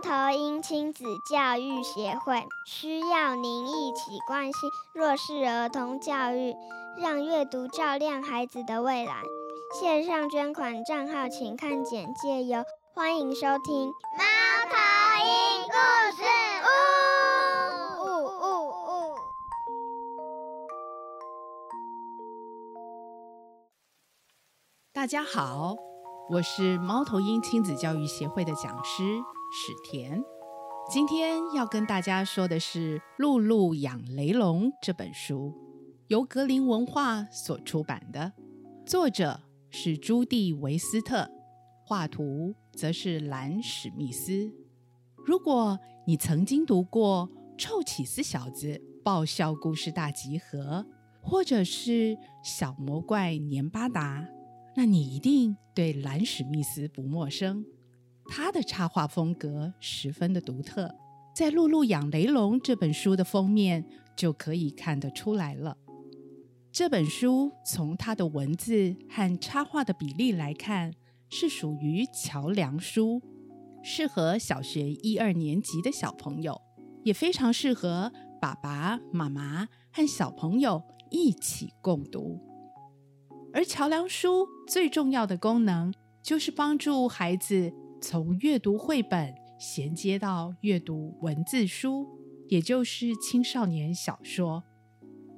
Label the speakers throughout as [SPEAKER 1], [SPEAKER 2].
[SPEAKER 1] 猫头鹰亲子教育协会需要您一起关心弱势儿童教育，让阅读照亮孩子的未来。线上捐款账号请看简介哟。欢迎收听
[SPEAKER 2] 猫头鹰故事屋。呜呜呜！
[SPEAKER 3] 大家好，我是猫头鹰亲子教育协会的讲师史田。今天要跟大家说的是《露露养雷龙》这本书，由格林文化所出版的，作者是朱蒂维斯特，画图则是兰史密斯。如果你曾经读过《臭起司小子爆笑故事大集合》，或者是《小魔怪年巴达》，那你一定对兰史密斯不陌生。他的插画风格十分的独特，在《露露养雷龙》这本书的封面就可以看得出来了。这本书从它的文字和插画的比例来看，是属于桥梁书，适合小学一二年级的小朋友，也非常适合爸爸妈妈和小朋友一起共读。而桥梁书最重要的功能，就是帮助孩子从阅读绘本衔接到阅读文字书，也就是青少年小说。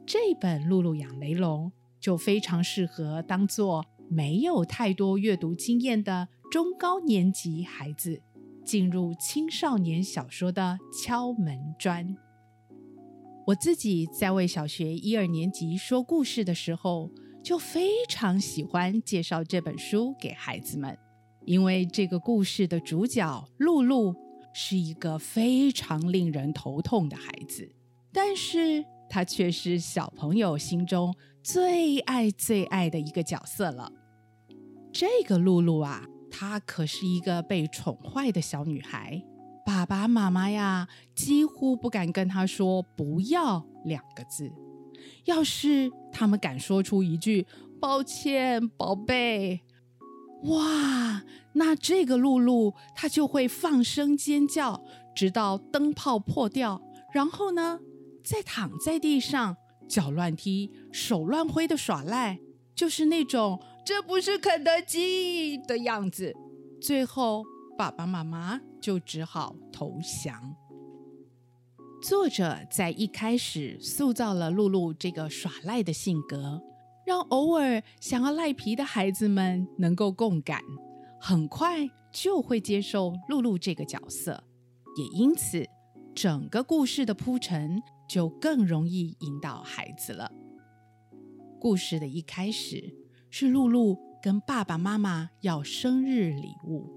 [SPEAKER 3] 这本《露露养雷龙》就非常适合当做没有太多阅读经验的中高年级孩子进入青少年小说的敲门砖。我自己在为小学一二年级说故事的时候，就非常喜欢介绍这本书给孩子们，因为这个故事的主角露露是一个非常令人头痛的孩子，但是她却是小朋友心中最爱最爱的一个角色了。这个露露啊，她可是一个被宠坏的小女孩，爸爸妈妈呀几乎不敢跟她说“不要”两个字。要是他们敢说出一句“抱歉，宝贝”，哇，那这个露露她就会放声尖叫，直到灯泡破掉，然后呢，再躺在地上，脚乱踢，手乱挥的耍赖，就是那种“这不是肯德基”的样子。最后，爸爸妈妈就只好投降。作者在一开始塑造了露露这个耍赖的性格，让偶尔想要赖皮的孩子们能够共感，很快就会接受露露这个角色，也因此整个故事的铺陈就更容易引导孩子了。故事的一开始是露露跟爸爸妈妈要生日礼物，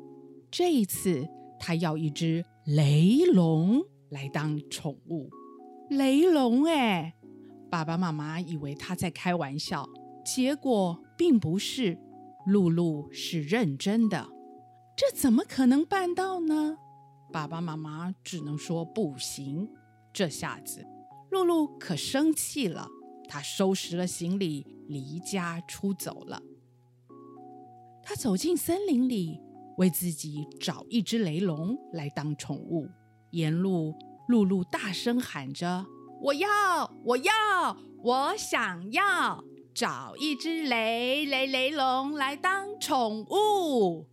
[SPEAKER 3] 这一次她要一只雷龙。来当宠物，雷龙哎！爸爸妈妈以为他在开玩笑，结果并不是。露露是认真的，这怎么可能办到呢？爸爸妈妈只能说不行。这下子，露露可生气了，她收拾了行李，离家出走了。她走进森林里，为自己找一只雷龙来当宠物。沿路，露露大声喊着：“我要，我要，我想要找一只雷雷雷龙来当宠物。”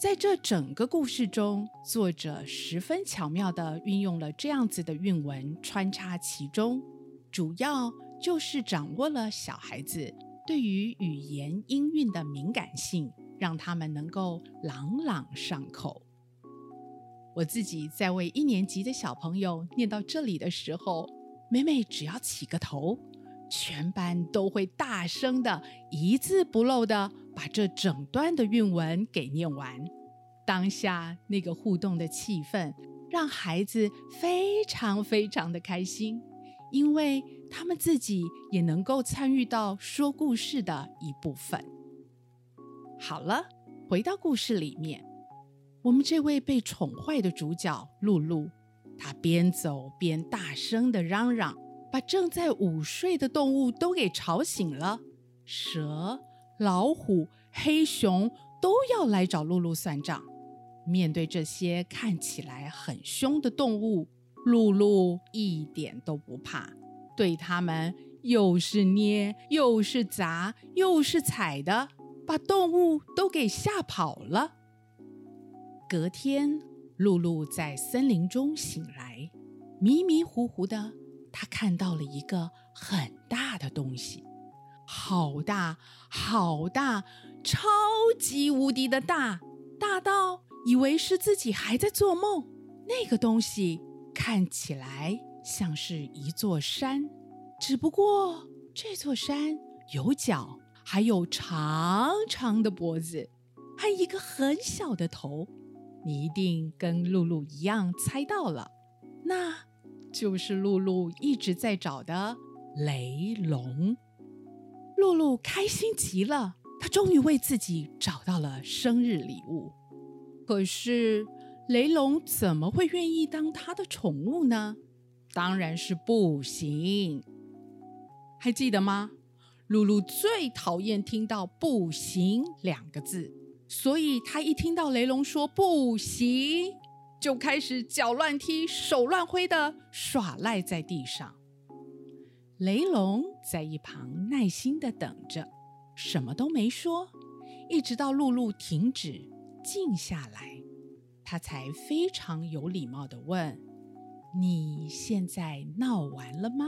[SPEAKER 3] 在这整个故事中，作者十分巧妙的运用了这样子的韵文穿插其中，主要就是掌握了小孩子对于语言音韵的敏感性，让他们能够朗朗上口。我自己在为一年级的小朋友念到这里的时候，每每只要起个头，全班都会大声的一字不漏的把这整段的韵文给念完。当下那个互动的气氛，让孩子非常非常的开心，因为他们自己也能够参与到说故事的一部分。好了，回到故事里面。我们这位被宠坏的主角露露，她边走边大声的嚷嚷，把正在午睡的动物都给吵醒了。蛇、老虎、黑熊都要来找露露算账。面对这些看起来很凶的动物，露露一点都不怕，对他们又是捏又是砸又是踩的，把动物都给吓跑了。隔天，露露在森林中醒来，迷迷糊糊的，她看到了一个很大的东西，好大好大，超级无敌的大，大到。以为是自己还在做梦，那个东西看起来像是一座山，只不过这座山有脚，还有长长的脖子，还一个很小的头。你一定跟露露一样猜到了，那就是露露一直在找的雷龙。露露开心极了，她终于为自己找到了生日礼物。可是，雷龙怎么会愿意当他的宠物呢？当然是不行。还记得吗？露露最讨厌听到“不行”两个字，所以他一听到雷龙说“不行”，就开始脚乱踢、手乱挥的耍赖在地上。雷龙在一旁耐心的等着，什么都没说，一直到露露停止。静下来，他才非常有礼貌的问：“你现在闹完了吗？”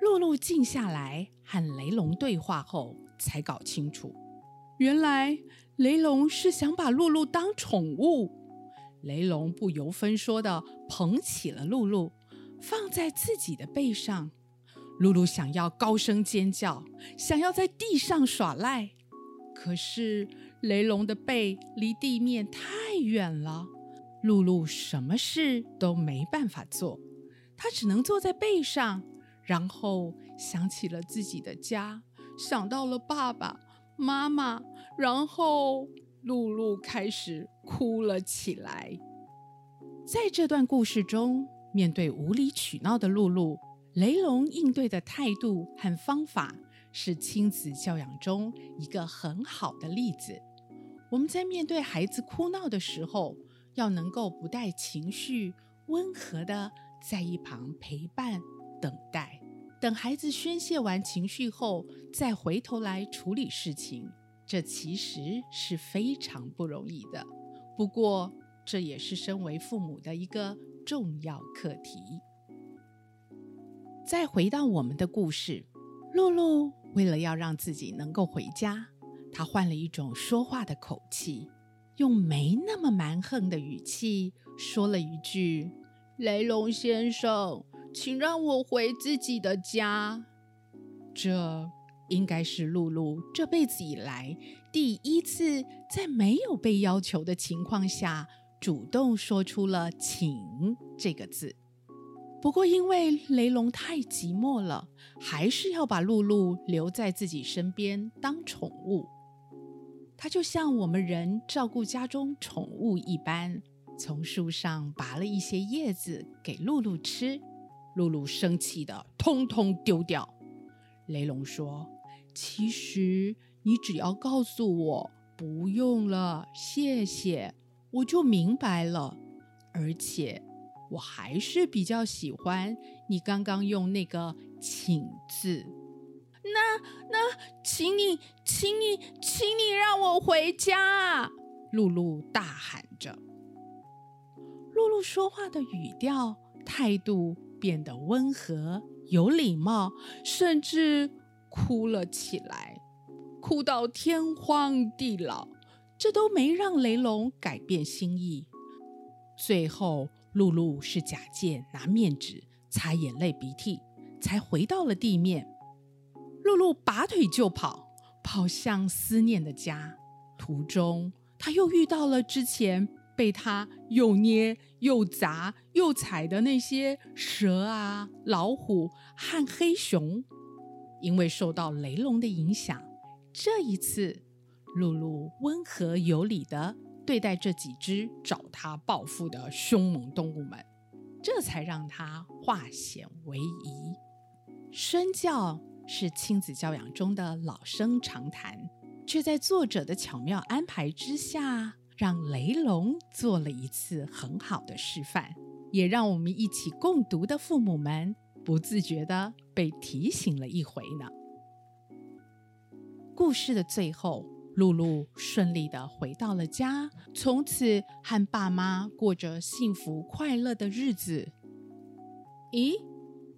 [SPEAKER 3] 露露静下来和雷龙对话后，才搞清楚，原来雷龙是想把露露当宠物。雷龙不由分说的捧起了露露，放在自己的背上。露露想要高声尖叫，想要在地上耍赖，可是。雷龙的背离地面太远了，露露什么事都没办法做，她只能坐在背上，然后想起了自己的家，想到了爸爸妈妈，然后露露开始哭了起来。在这段故事中，面对无理取闹的露露，雷龙应对的态度和方法是亲子教养中一个很好的例子。我们在面对孩子哭闹的时候，要能够不带情绪，温和的在一旁陪伴、等待，等孩子宣泄完情绪后，再回头来处理事情。这其实是非常不容易的。不过，这也是身为父母的一个重要课题。再回到我们的故事，露露为了要让自己能够回家。她换了一种说话的口气，用没那么蛮横的语气说了一句：“雷龙先生，请让我回自己的家。”这应该是露露这辈子以来第一次在没有被要求的情况下主动说出了“请”这个字。不过，因为雷龙太寂寞了，还是要把露露留在自己身边当宠物。他就像我们人照顾家中宠物一般，从树上拔了一些叶子给露露吃。露露生气的通通丢掉。雷龙说：“其实你只要告诉我不用了，谢谢，我就明白了。而且我还是比较喜欢你刚刚用那个‘请’字。”那那，请你，请你，请你让我回家！露露大喊着。露露说话的语调、态度变得温和、有礼貌，甚至哭了起来，哭到天荒地老。这都没让雷龙改变心意。最后，露露是假借拿面纸擦眼泪、鼻涕，才回到了地面。露露拔腿就跑，跑向思念的家。途中，他又遇到了之前被他又捏又砸又踩的那些蛇啊、老虎和黑熊。因为受到雷龙的影响，这一次，露露温和有礼的对待这几只找他报复的凶猛动物们，这才让他化险为夷。身教。是亲子教养中的老生常谈，却在作者的巧妙安排之下，让雷龙做了一次很好的示范，也让我们一起共读的父母们不自觉的被提醒了一回呢。故事的最后，露露顺利的回到了家，从此和爸妈过着幸福快乐的日子。咦，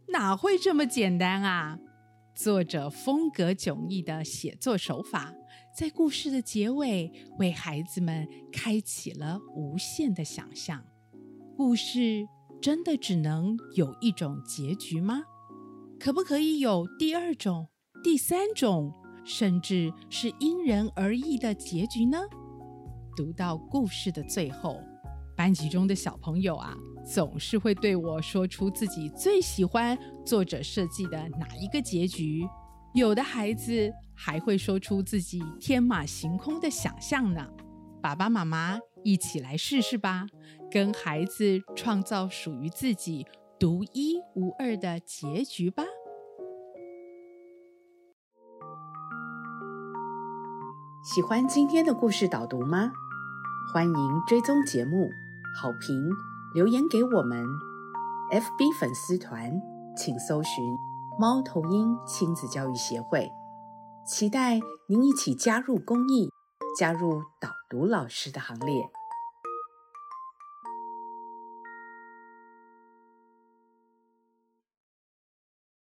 [SPEAKER 3] 哪会这么简单啊？作者风格迥异的写作手法，在故事的结尾为孩子们开启了无限的想象。故事真的只能有一种结局吗？可不可以有第二种、第三种，甚至是因人而异的结局呢？读到故事的最后。班级中的小朋友啊，总是会对我说出自己最喜欢作者设计的哪一个结局。有的孩子还会说出自己天马行空的想象呢。爸爸妈妈一起来试试吧，跟孩子创造属于自己独一无二的结局吧。喜欢今天的故事导读吗？欢迎追踪节目。好评留言给我们，FB 粉丝团请搜寻“猫头鹰亲子教育协会”，期待您一起加入公益，加入导读老师的行列。